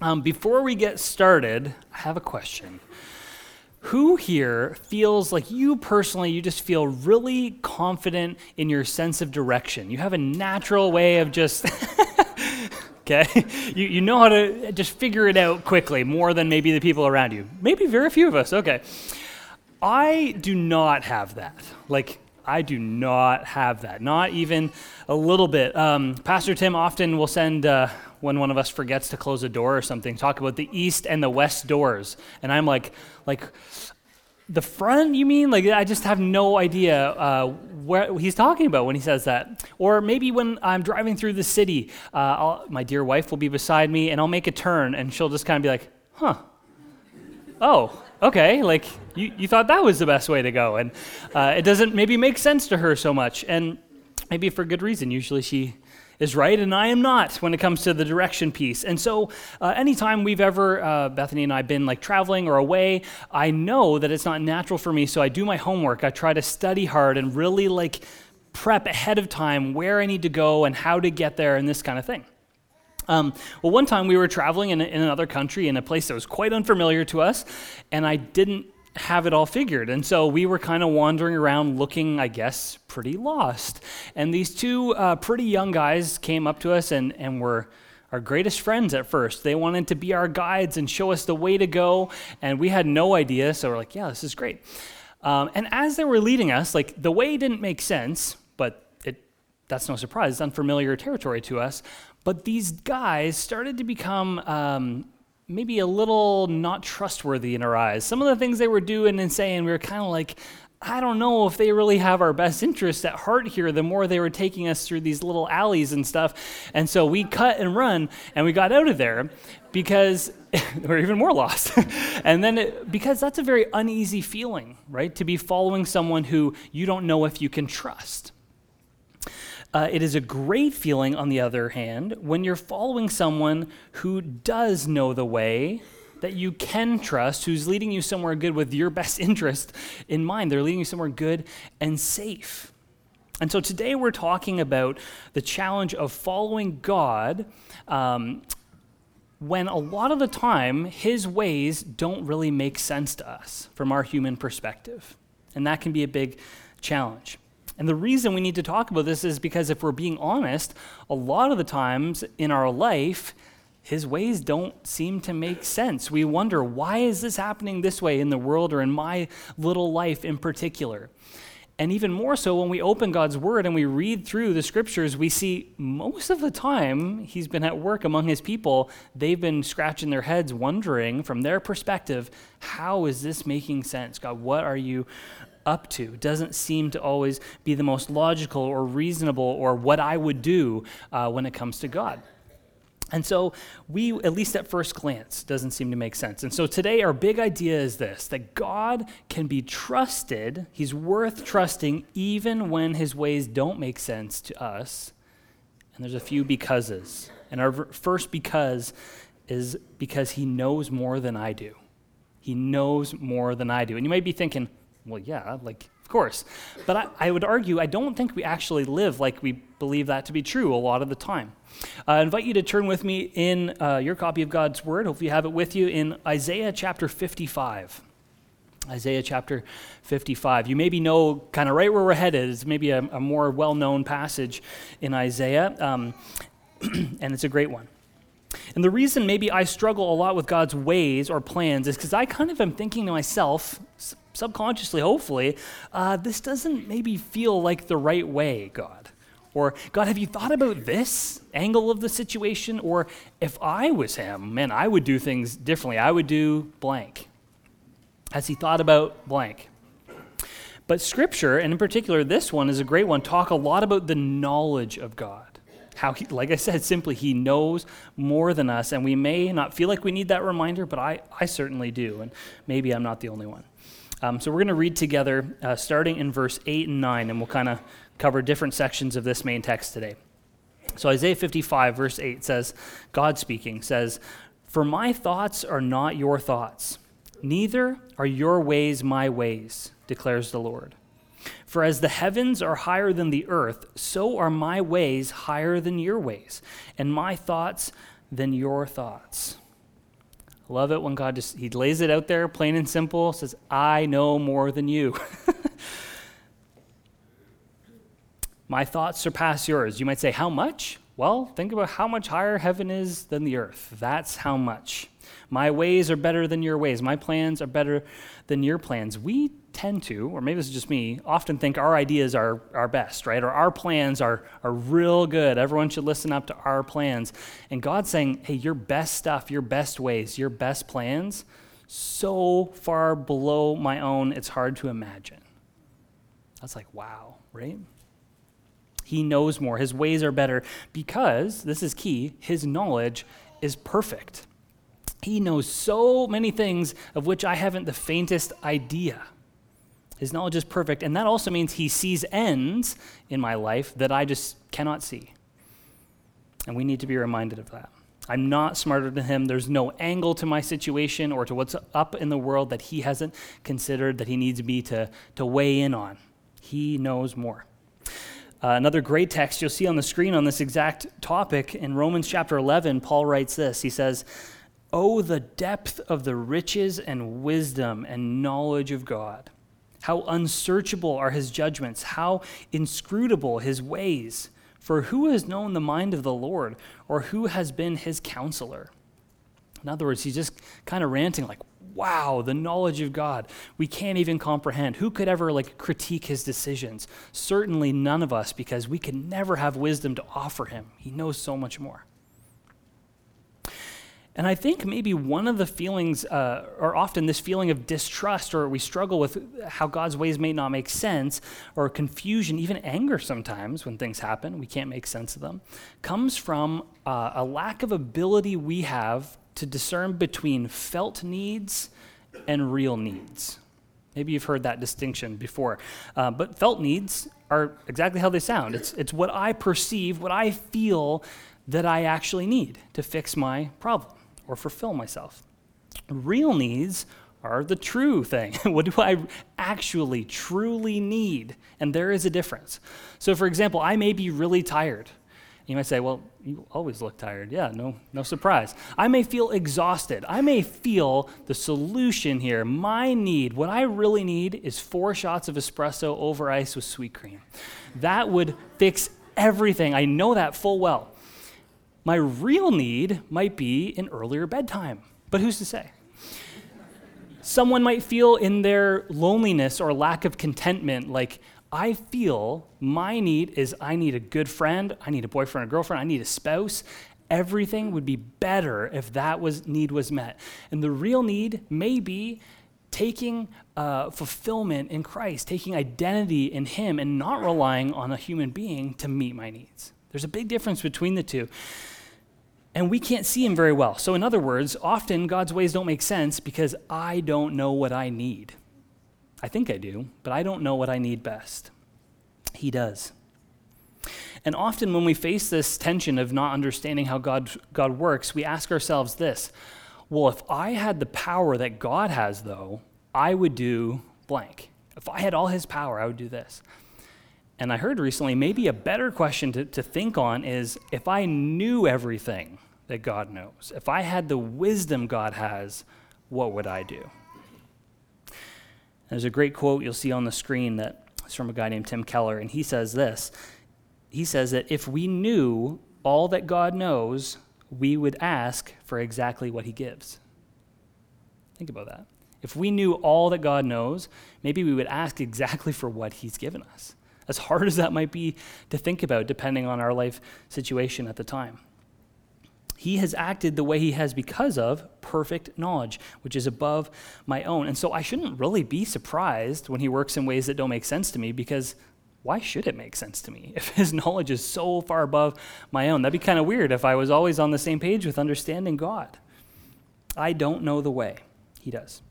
Um, before we get started, I have a question. Who here feels like you personally, you just feel really confident in your sense of direction? You have a natural way of just, okay? You, you know how to just figure it out quickly, more than maybe the people around you. Maybe very few of us, okay. I do not have that. Like, I do not have that, not even a little bit. Um, Pastor Tim often will send, uh, when one of us forgets to close a door or something, talk about the east and the west doors. And I'm like, like, the front, you mean? Like, I just have no idea uh, what he's talking about when he says that. Or maybe when I'm driving through the city, uh, my dear wife will be beside me and I'll make a turn and she'll just kind of be like, huh, oh, okay, like you, you thought that was the best way to go. And uh, it doesn't maybe make sense to her so much. And maybe for good reason. Usually she is right and I am not when it comes to the direction piece. And so, uh, anytime we've ever, uh, Bethany and I, been like traveling or away, I know that it's not natural for me. So I do my homework. I try to study hard and really like prep ahead of time where I need to go and how to get there and this kind of thing. Um, well, one time we were traveling in, in another country in a place that was quite unfamiliar to us, and I didn't have it all figured. And so we were kind of wandering around looking, I guess, pretty lost. And these two uh, pretty young guys came up to us and, and were our greatest friends at first. They wanted to be our guides and show us the way to go. And we had no idea. So we're like, yeah, this is great. Um, and as they were leading us, like the way didn't make sense, but it, that's no surprise. It's unfamiliar territory to us. But these guys started to become um, maybe a little not trustworthy in our eyes. Some of the things they were doing and saying, we were kind of like, I don't know if they really have our best interest at heart here, the more they were taking us through these little alleys and stuff. And so we cut and run and we got out of there because we're even more lost. and then it, because that's a very uneasy feeling, right? To be following someone who you don't know if you can trust. Uh, it is a great feeling, on the other hand, when you're following someone who does know the way that you can trust, who's leading you somewhere good with your best interest in mind. They're leading you somewhere good and safe. And so today we're talking about the challenge of following God um, when a lot of the time his ways don't really make sense to us from our human perspective. And that can be a big challenge. And the reason we need to talk about this is because if we're being honest, a lot of the times in our life, his ways don't seem to make sense. We wonder, why is this happening this way in the world or in my little life in particular? And even more so, when we open God's word and we read through the scriptures, we see most of the time he's been at work among his people. They've been scratching their heads, wondering from their perspective, how is this making sense? God, what are you up to. doesn't seem to always be the most logical or reasonable or what I would do uh, when it comes to God. And so we, at least at first glance, doesn't seem to make sense. And so today our big idea is this that God can be trusted, He's worth trusting even when His ways don't make sense to us. And there's a few becauses. And our first because is because He knows more than I do. He knows more than I do. And you might be thinking, well, yeah, like, of course. But I, I, would argue, I don't think we actually live like we believe that to be true a lot of the time. Uh, I invite you to turn with me in uh, your copy of God's Word. Hopefully, you have it with you in Isaiah chapter 55. Isaiah chapter 55. You maybe know kind of right where we're headed. It's maybe a, a more well known passage in Isaiah, um, and it's a great one. And the reason maybe I struggle a lot with God's ways or plans is because I kind of am thinking to myself, subconsciously, hopefully, uh, this doesn't maybe feel like the right way, God. Or, God, have you thought about this angle of the situation? Or, if I was him, man, I would do things differently. I would do blank. Has he thought about blank? But Scripture, and in particular this one is a great one, talk a lot about the knowledge of God. How, he, like I said, simply, he knows more than us, and we may not feel like we need that reminder, but I, I certainly do, and maybe I'm not the only one. Um, so we're going to read together uh, starting in verse 8 and 9, and we'll kind of cover different sections of this main text today. So Isaiah 55, verse 8 says, God speaking, says, For my thoughts are not your thoughts, neither are your ways my ways, declares the Lord. For as the heavens are higher than the earth, so are my ways higher than your ways, and my thoughts than your thoughts. Love it when God just, he lays it out there, plain and simple, says, I know more than you. My thoughts surpass yours. You might say, How much? Well, think about how much higher heaven is than the earth. That's how much. My ways are better than your ways. My plans are better than your plans. We tend to, or maybe is just me, often think our ideas are our best, right? Or our plans are, are real good. Everyone should listen up to our plans. And God's saying, hey, your best stuff, your best ways, your best plans, so far below my own, it's hard to imagine. That's like, wow, right? He knows more. His ways are better because, this is key, his knowledge is perfect. He knows so many things of which I haven't the faintest idea. His knowledge is perfect, and that also means he sees ends in my life that I just cannot see. And we need to be reminded of that. I'm not smarter than him. There's no angle to my situation or to what's up in the world that he hasn't considered that he needs me to, to weigh in on. He knows more. Uh, another great text you'll see on the screen on this exact topic in Romans chapter 11, Paul writes this. He says, Oh, the depth of the riches and wisdom and knowledge of God. How unsearchable are his judgments, how inscrutable his ways. For who has known the mind of the Lord, or who has been his counselor? In other words, he's just kind of ranting, like, wow, the knowledge of God. We can't even comprehend. Who could ever like critique his decisions? Certainly none of us, because we can never have wisdom to offer him. He knows so much more. And I think maybe one of the feelings, uh, or often this feeling of distrust, or we struggle with how God's ways may not make sense, or confusion, even anger sometimes when things happen, we can't make sense of them, comes from uh, a lack of ability we have to discern between felt needs and real needs. Maybe you've heard that distinction before. Uh, but felt needs are exactly how they sound it's, it's what I perceive, what I feel that I actually need to fix my problem or fulfill myself. Real needs are the true thing. what do I actually, truly need? And there is a difference. So, for example, I may be really tired. You might say, well, you always look tired. Yeah, no, no surprise. I may feel exhausted. I may feel the solution here. My need, what I really need, is four shots of espresso over ice with sweet cream. That would fix everything. I know that full well. My real need might be an earlier bedtime, but who's to say? Someone might feel in their loneliness or lack of contentment like, I feel my need is I need a good friend, I need a boyfriend or girlfriend, I need a spouse. Everything would be better if that was need was met. And the real need may be taking uh, fulfillment in Christ, taking identity in Him, and not relying on a human being to meet my needs. There's a big difference between the two and we can't see him very well. So, in other words, often God's ways don't make sense because I don't know what I need. I think I do, but I don't know what I need best. He does. And often when we face this tension of not understanding how God, God works, we ask ourselves this well, if I had the power that God has, though, I would do blank. If I had all his power, I would do this. And I heard recently maybe a better question to, to think on is if I knew everything, that God knows. If I had the wisdom God has, what would I do? There's a great quote you'll see on the screen that is from a guy named Tim Keller, and he says this. He says that if we knew all that God knows, we would ask for exactly what he gives. Think about that. If we knew all that God knows, maybe we would ask exactly for what he's given us. As hard as that might be to think about, depending on our life situation at the time. He has acted the way he has because of perfect knowledge, which is above my own. And so I shouldn't really be surprised when he works in ways that don't make sense to me because why should it make sense to me if his knowledge is so far above my own? That'd be kind of weird if I was always on the same page with understanding God. I don't know the way, he does.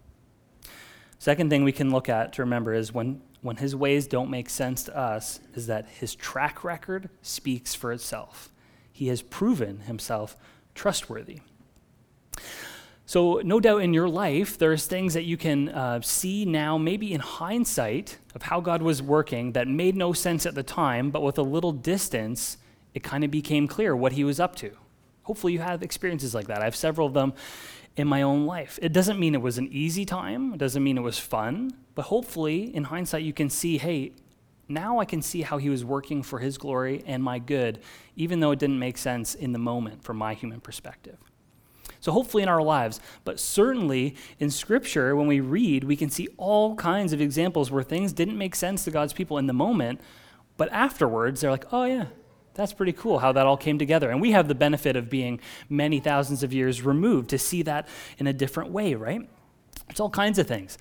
Second thing we can look at to remember is when, when his ways don't make sense to us, is that his track record speaks for itself. He has proven himself trustworthy. So, no doubt in your life, there's things that you can uh, see now, maybe in hindsight, of how God was working that made no sense at the time, but with a little distance, it kind of became clear what He was up to. Hopefully, you have experiences like that. I have several of them in my own life. It doesn't mean it was an easy time, it doesn't mean it was fun, but hopefully, in hindsight, you can see hey, now I can see how he was working for his glory and my good, even though it didn't make sense in the moment from my human perspective. So, hopefully, in our lives, but certainly in Scripture, when we read, we can see all kinds of examples where things didn't make sense to God's people in the moment, but afterwards, they're like, oh, yeah, that's pretty cool how that all came together. And we have the benefit of being many thousands of years removed to see that in a different way, right? It's all kinds of things.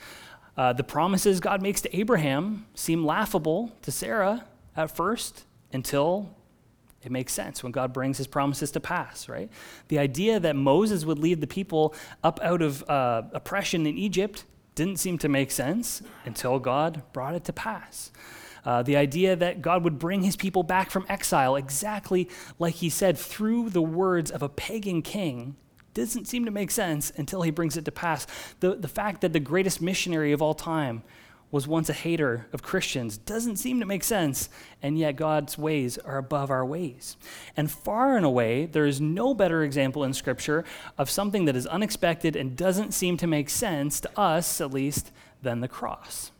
Uh, the promises God makes to Abraham seem laughable to Sarah at first until it makes sense when God brings his promises to pass, right? The idea that Moses would lead the people up out of uh, oppression in Egypt didn't seem to make sense until God brought it to pass. Uh, the idea that God would bring his people back from exile exactly like he said through the words of a pagan king doesn't seem to make sense until he brings it to pass. The, the fact that the greatest missionary of all time was once a hater of Christians doesn't seem to make sense, and yet God's ways are above our ways. And far and away, there is no better example in Scripture of something that is unexpected and doesn't seem to make sense, to us at least, than the cross.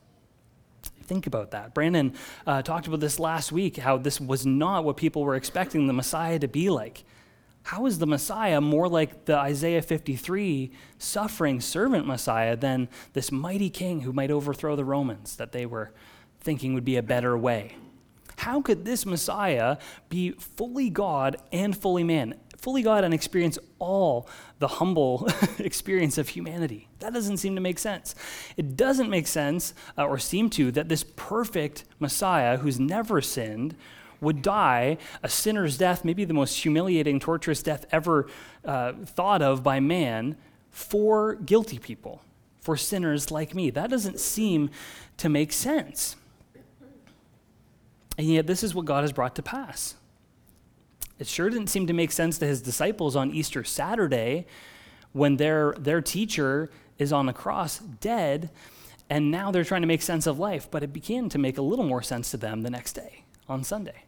Think about that. Brandon uh, talked about this last week, how this was not what people were expecting the Messiah to be like. How is the Messiah more like the Isaiah 53 suffering servant Messiah than this mighty king who might overthrow the Romans that they were thinking would be a better way? How could this Messiah be fully God and fully man? fully God and experience all the humble experience of humanity. That doesn't seem to make sense. It doesn't make sense, uh, or seem to, that this perfect Messiah who's never sinned would die a sinner's death, maybe the most humiliating, torturous death ever uh, thought of by man, for guilty people, for sinners like me. That doesn't seem to make sense. And yet, this is what God has brought to pass. It sure didn't seem to make sense to his disciples on Easter Saturday when their, their teacher is on the cross dead, and now they're trying to make sense of life. But it began to make a little more sense to them the next day on Sunday.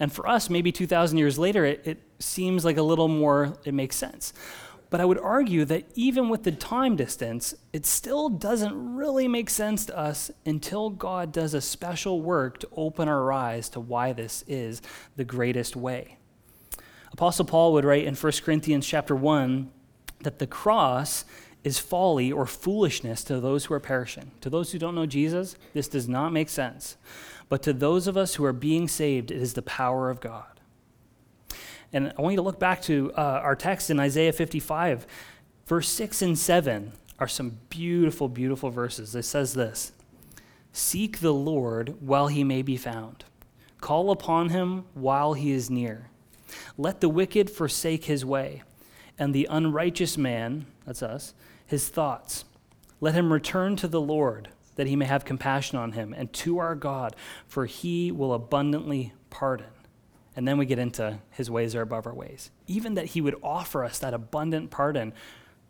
And for us, maybe 2,000 years later, it, it seems like a little more, it makes sense. But I would argue that even with the time distance, it still doesn't really make sense to us until God does a special work to open our eyes to why this is the greatest way. Apostle Paul would write in 1 Corinthians chapter 1 that the cross is folly or foolishness to those who are perishing. To those who don't know Jesus, this does not make sense. But to those of us who are being saved, it is the power of God. And I want you to look back to uh, our text in Isaiah 55, verse 6 and 7 are some beautiful, beautiful verses. It says this Seek the Lord while he may be found, call upon him while he is near. Let the wicked forsake his way, and the unrighteous man, that's us, his thoughts. Let him return to the Lord, that he may have compassion on him, and to our God, for he will abundantly pardon. And then we get into his ways are above our ways. Even that he would offer us that abundant pardon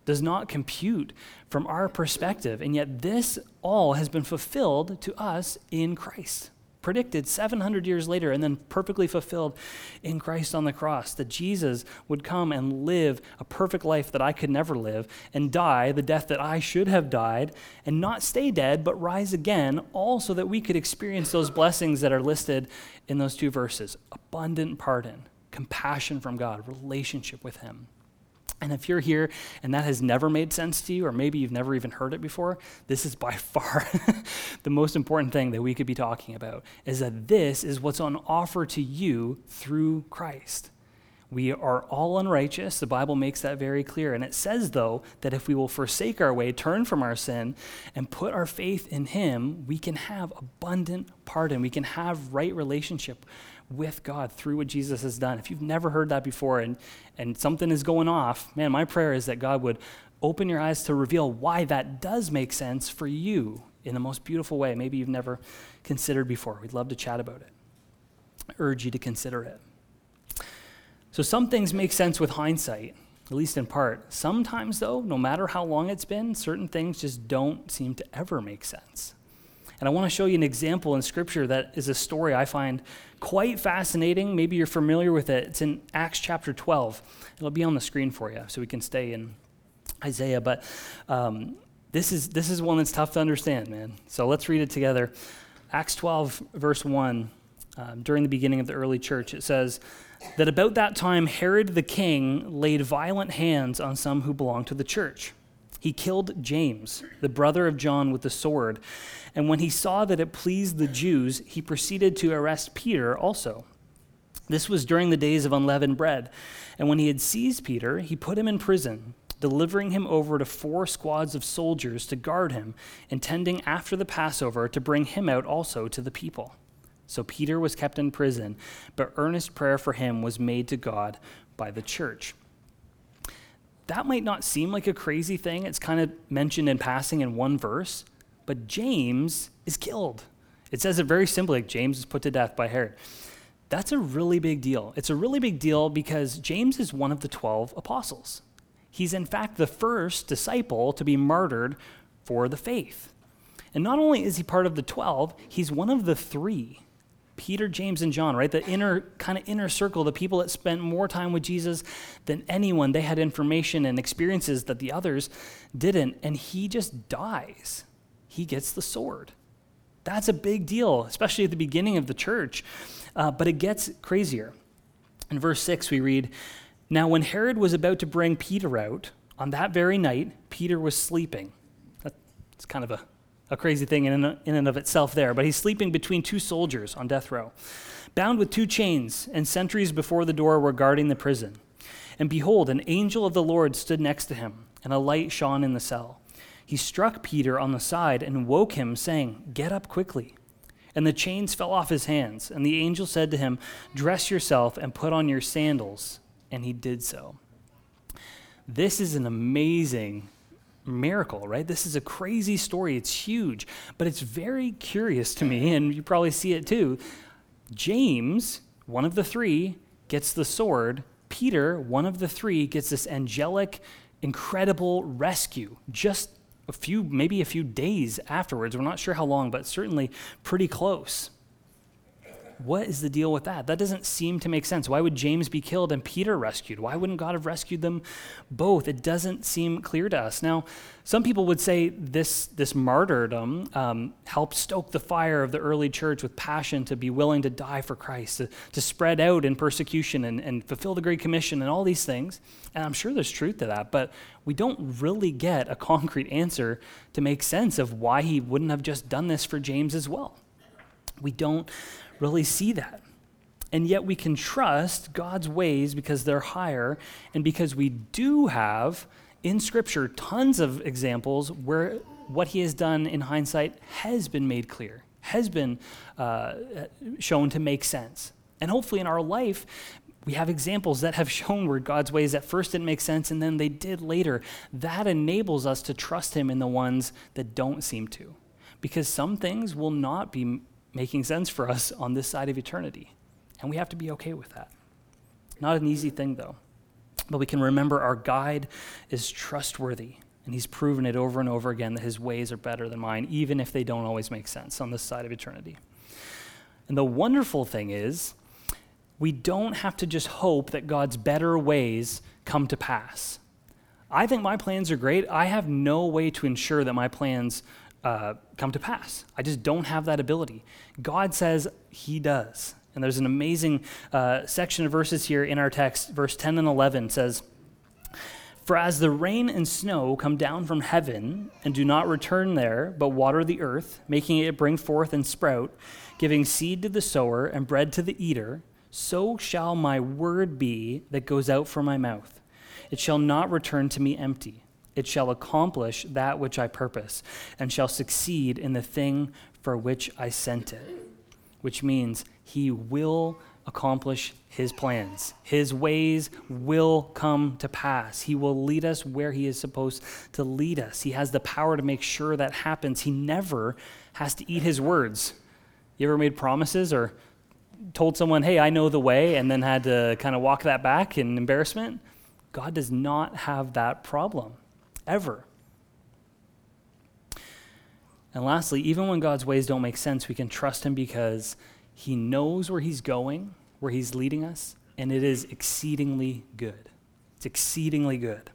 does not compute from our perspective. And yet, this all has been fulfilled to us in Christ predicted 700 years later and then perfectly fulfilled in Christ on the cross. That Jesus would come and live a perfect life that I could never live and die the death that I should have died and not stay dead but rise again, all so that we could experience those blessings that are listed in those two verses abundant pardon, compassion from God, relationship with Him. And if you're here and that has never made sense to you, or maybe you've never even heard it before, this is by far the most important thing that we could be talking about is that this is what's on offer to you through Christ. We are all unrighteous. The Bible makes that very clear. And it says, though, that if we will forsake our way, turn from our sin, and put our faith in Him, we can have abundant pardon. We can have right relationship with God through what Jesus has done. If you've never heard that before and, and something is going off, man, my prayer is that God would open your eyes to reveal why that does make sense for you in the most beautiful way. Maybe you've never considered before. We'd love to chat about it. I urge you to consider it. So, some things make sense with hindsight, at least in part. Sometimes, though, no matter how long it's been, certain things just don't seem to ever make sense. And I want to show you an example in Scripture that is a story I find quite fascinating. Maybe you're familiar with it. It's in Acts chapter 12. It'll be on the screen for you so we can stay in Isaiah, but um, this, is, this is one that's tough to understand, man. So let's read it together. Acts 12, verse 1, um, during the beginning of the early church, it says that about that time Herod the king laid violent hands on some who belonged to the church. He killed James, the brother of John, with the sword. And when he saw that it pleased the Jews, he proceeded to arrest Peter also. This was during the days of unleavened bread. And when he had seized Peter, he put him in prison, delivering him over to four squads of soldiers to guard him, intending after the Passover to bring him out also to the people. So Peter was kept in prison, but earnest prayer for him was made to God by the church that might not seem like a crazy thing. It's kind of mentioned in passing in one verse, but James is killed. It says it very simply like James is put to death by Herod. That's a really big deal. It's a really big deal because James is one of the 12 apostles. He's, in fact, the first disciple to be martyred for the faith. And not only is he part of the 12, he's one of the three Peter, James, and John, right? The inner, kind of inner circle, the people that spent more time with Jesus than anyone. They had information and experiences that the others didn't. And he just dies. He gets the sword. That's a big deal, especially at the beginning of the church. Uh, but it gets crazier. In verse 6, we read Now, when Herod was about to bring Peter out, on that very night, Peter was sleeping. That's kind of a a crazy thing in, in and of itself there, but he's sleeping between two soldiers on death row, bound with two chains, and sentries before the door were guarding the prison. And behold, an angel of the Lord stood next to him, and a light shone in the cell. He struck Peter on the side and woke him, saying, Get up quickly. And the chains fell off his hands, and the angel said to him, Dress yourself and put on your sandals. And he did so. This is an amazing miracle, right? This is a crazy story. It's huge, but it's very curious to me, and you probably see it too. James, one of the three, gets the sword. Peter, one of the three, gets this angelic, incredible rescue just a few, maybe a few days afterwards. We're not sure how long, but certainly pretty close what is the deal with that? That doesn't seem to make sense. Why would James be killed and Peter rescued? Why wouldn't God have rescued them both? It doesn't seem clear to us. Now, some people would say this, this martyrdom um, helped stoke the fire of the early church with passion to be willing to die for Christ, to, to spread out in persecution and, and fulfill the Great Commission and all these things. And I'm sure there's truth to that, but we don't really get a concrete answer to make sense of why he wouldn't have just done this for James as well. We don't really see that. And yet we can trust God's ways because they're higher and because we do have in Scripture tons of examples where what He has done in hindsight has been made clear, has been uh, shown to make sense. And hopefully in our life, we have examples that have shown where God's ways at first didn't make sense and then they did later. That enables us to trust Him in the ones that don't seem to. Because some things will not be making sense for us on this side of eternity. And we have to be okay with that. Not an easy thing, though. But we can remember our guide is trustworthy, and he's proven it over and over again that his ways are better than mine, even if they don't always make sense on this side of eternity. And the wonderful thing is, we don't have to just hope that God's better ways come to pass. I think my plans are great. I have no way to ensure that my plans uh, come to pass. I just don't have that ability. God says He does. And there's an amazing uh, section of verses here in our text. Verse 10 and 11 says, For as the rain and snow come down from heaven and do not return there, but water the earth, making it bring forth and sprout, giving seed to the sower and bread to the eater, so shall my word be that goes out from my mouth. It shall not return to me empty it shall accomplish that which I purpose, and shall succeed in the thing for which I sent it. Which means he will accomplish his plans. His ways will come to pass. He will lead us where he is supposed to lead us. He has the power to make sure that happens. He never has to eat his words. You ever made promises or told someone, hey, I know the way, and then had to kind of walk that back in embarrassment? God does not have that problem ever. And lastly, even when God's ways don't make sense, we can trust Him because He knows where He's going, where He's leading us, and it is exceedingly good. It's exceedingly good.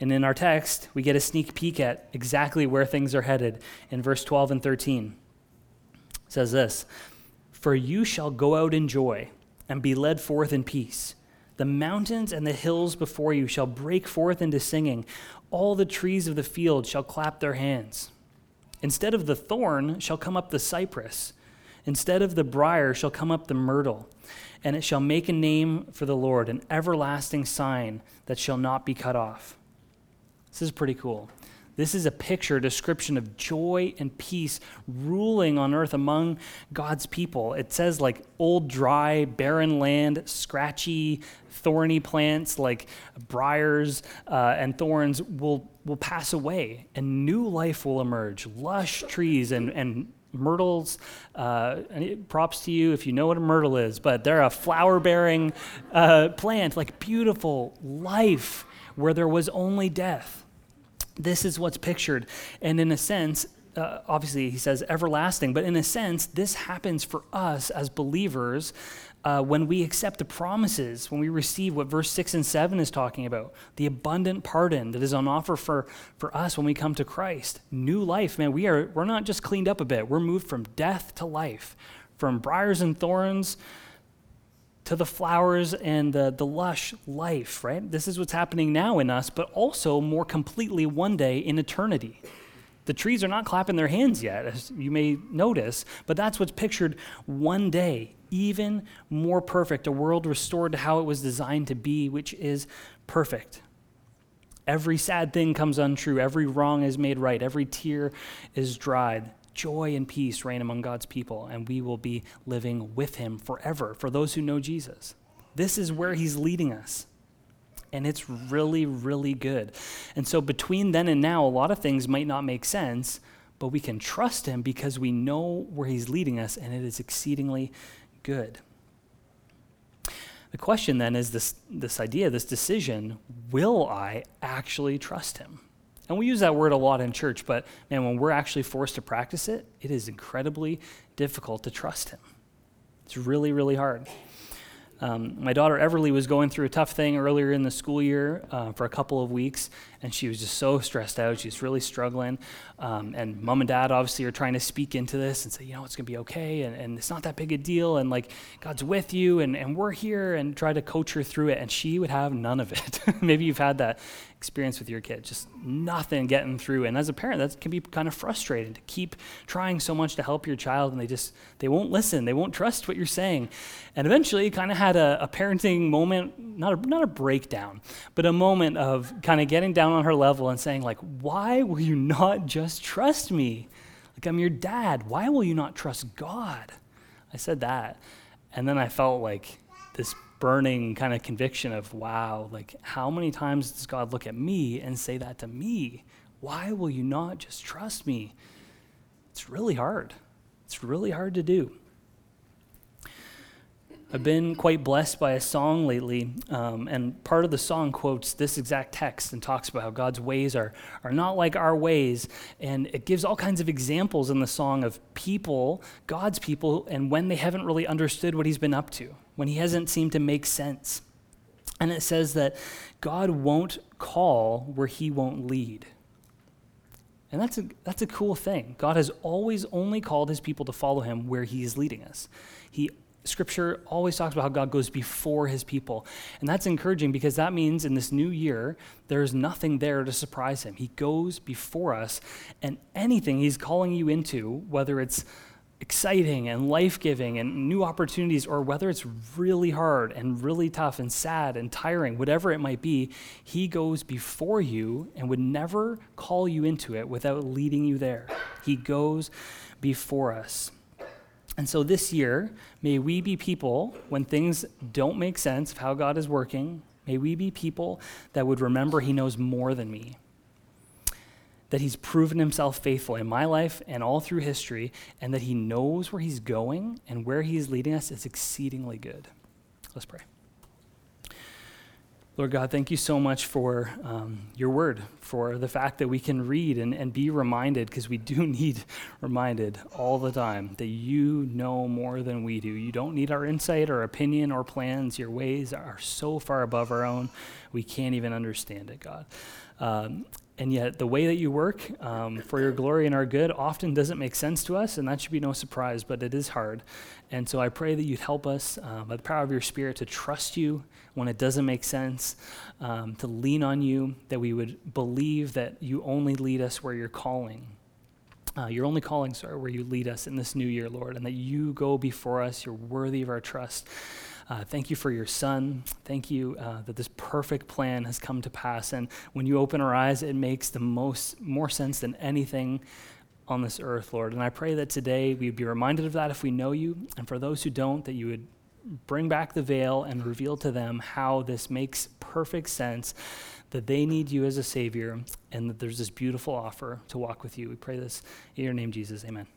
And in our text, we get a sneak peek at exactly where things are headed in verse 12 and 13. It says this For you shall go out in joy and be led forth in peace. The mountains and the hills before you shall break forth into singing. All the trees of the field shall clap their hands. Instead of the thorn shall come up the cypress. Instead of the brier shall come up the myrtle. And it shall make a name for the Lord, an everlasting sign that shall not be cut off. This is pretty cool. This is a picture, description of joy and peace ruling on earth among God's people. It says, like old, dry, barren land, scratchy, thorny plants like briars uh, and thorns will, will pass away, and new life will emerge. Lush trees and, and myrtles. Uh, props to you if you know what a myrtle is, but they're a flower bearing uh, plant, like beautiful life where there was only death. This is what's pictured. And in a sense, uh, obviously he says everlasting, but in a sense, this happens for us as believers uh, when we accept the promises, when we receive what verse 6 and 7 is talking about, the abundant pardon that is on offer for, for us when we come to Christ. New life, man, we are, we're not just cleaned up a bit, we're moved from death to life, from briars and thorns to the flowers and the, the lush life, right? This is what's happening now in us, but also more completely one day in eternity. The trees are not clapping their hands yet, as you may notice, but that's what's pictured one day, even more perfect, a world restored to how it was designed to be, which is perfect. Every sad thing comes untrue, every wrong is made right, every tear is dried joy and peace reign among God's people, and we will be living with him forever for those who know Jesus. This is where he's leading us. And it's really, really good. And so between then and now, a lot of things might not make sense, but we can trust him because we know where he's leading us, and it is exceedingly good. The question then is this, this idea, this decision will I actually trust him? And we use that word a lot in church, but man, when we're actually forced to practice it, it is incredibly difficult to trust Him. It's really, really hard. Um, my daughter Everly was going through a tough thing earlier in the school year uh, for a couple of weeks, and she was just so stressed out. She's really struggling. Um, and mom and dad obviously are trying to speak into this and say, you know, it's going to be okay, and, and, it's not that big a deal, and like God's with you, and, and we're here, and try to coach her through it. And she would have none of it. Maybe you've had that experience with your kid, just nothing getting through. And as a parent, that can be kind of frustrating to keep trying so much to help your child, and they just they won't listen, they won't trust what you're saying. And eventually, kind of had a, a parenting moment, not a, not a breakdown, but a moment of kind of getting down on her level and saying, like, why will you not just trust me? Like, I'm your dad. Why will you not trust God? I said that. And then I felt like this burning kind of conviction of, wow, like, how many times does God look at me and say that to me? Why will you not just trust me? It's really hard. It's really hard to do. I've been quite blessed by a song lately, um, and part of the song quotes this exact text and talks about how God's ways are, are not like our ways. And it gives all kinds of examples in the song of people, God's people, and when they haven't really understood what He's been up to, when He hasn't seemed to make sense. And it says that God won't call where He won't lead. And that's a, that's a cool thing. God has always only called His people to follow Him where He is leading us. He Scripture always talks about how God goes before his people. And that's encouraging because that means in this new year, there's nothing there to surprise him. He goes before us, and anything he's calling you into, whether it's exciting and life giving and new opportunities, or whether it's really hard and really tough and sad and tiring, whatever it might be, he goes before you and would never call you into it without leading you there. He goes before us. And so this year, may we be people, when things don't make sense of how God is working, may we be people that would remember He knows more than me. That He's proven Himself faithful in my life and all through history, and that He knows where He's going and where He is leading us is exceedingly good. Let's pray. Lord God, thank you so much for um, your word, for the fact that we can read and, and be reminded, because we do need reminded all the time that you know more than we do. You don't need our insight or opinion or plans. Your ways are so far above our own, we can't even understand it, God. Um, and yet, the way that you work um, for your glory and our good often doesn't make sense to us, and that should be no surprise, but it is hard. And so I pray that you'd help us uh, by the power of your Spirit to trust you when it doesn't make sense, um, to lean on you, that we would believe that you only lead us where you're calling. Uh, your only calling, are where you lead us in this new year, Lord, and that you go before us. You're worthy of our trust. Uh, thank you for your son. Thank you uh, that this perfect plan has come to pass. And when you open our eyes, it makes the most more sense than anything on this earth, Lord. And I pray that today we'd be reminded of that if we know you. And for those who don't, that you would bring back the veil and reveal to them how this makes perfect sense, that they need you as a Savior, and that there's this beautiful offer to walk with you. We pray this in your name, Jesus. Amen.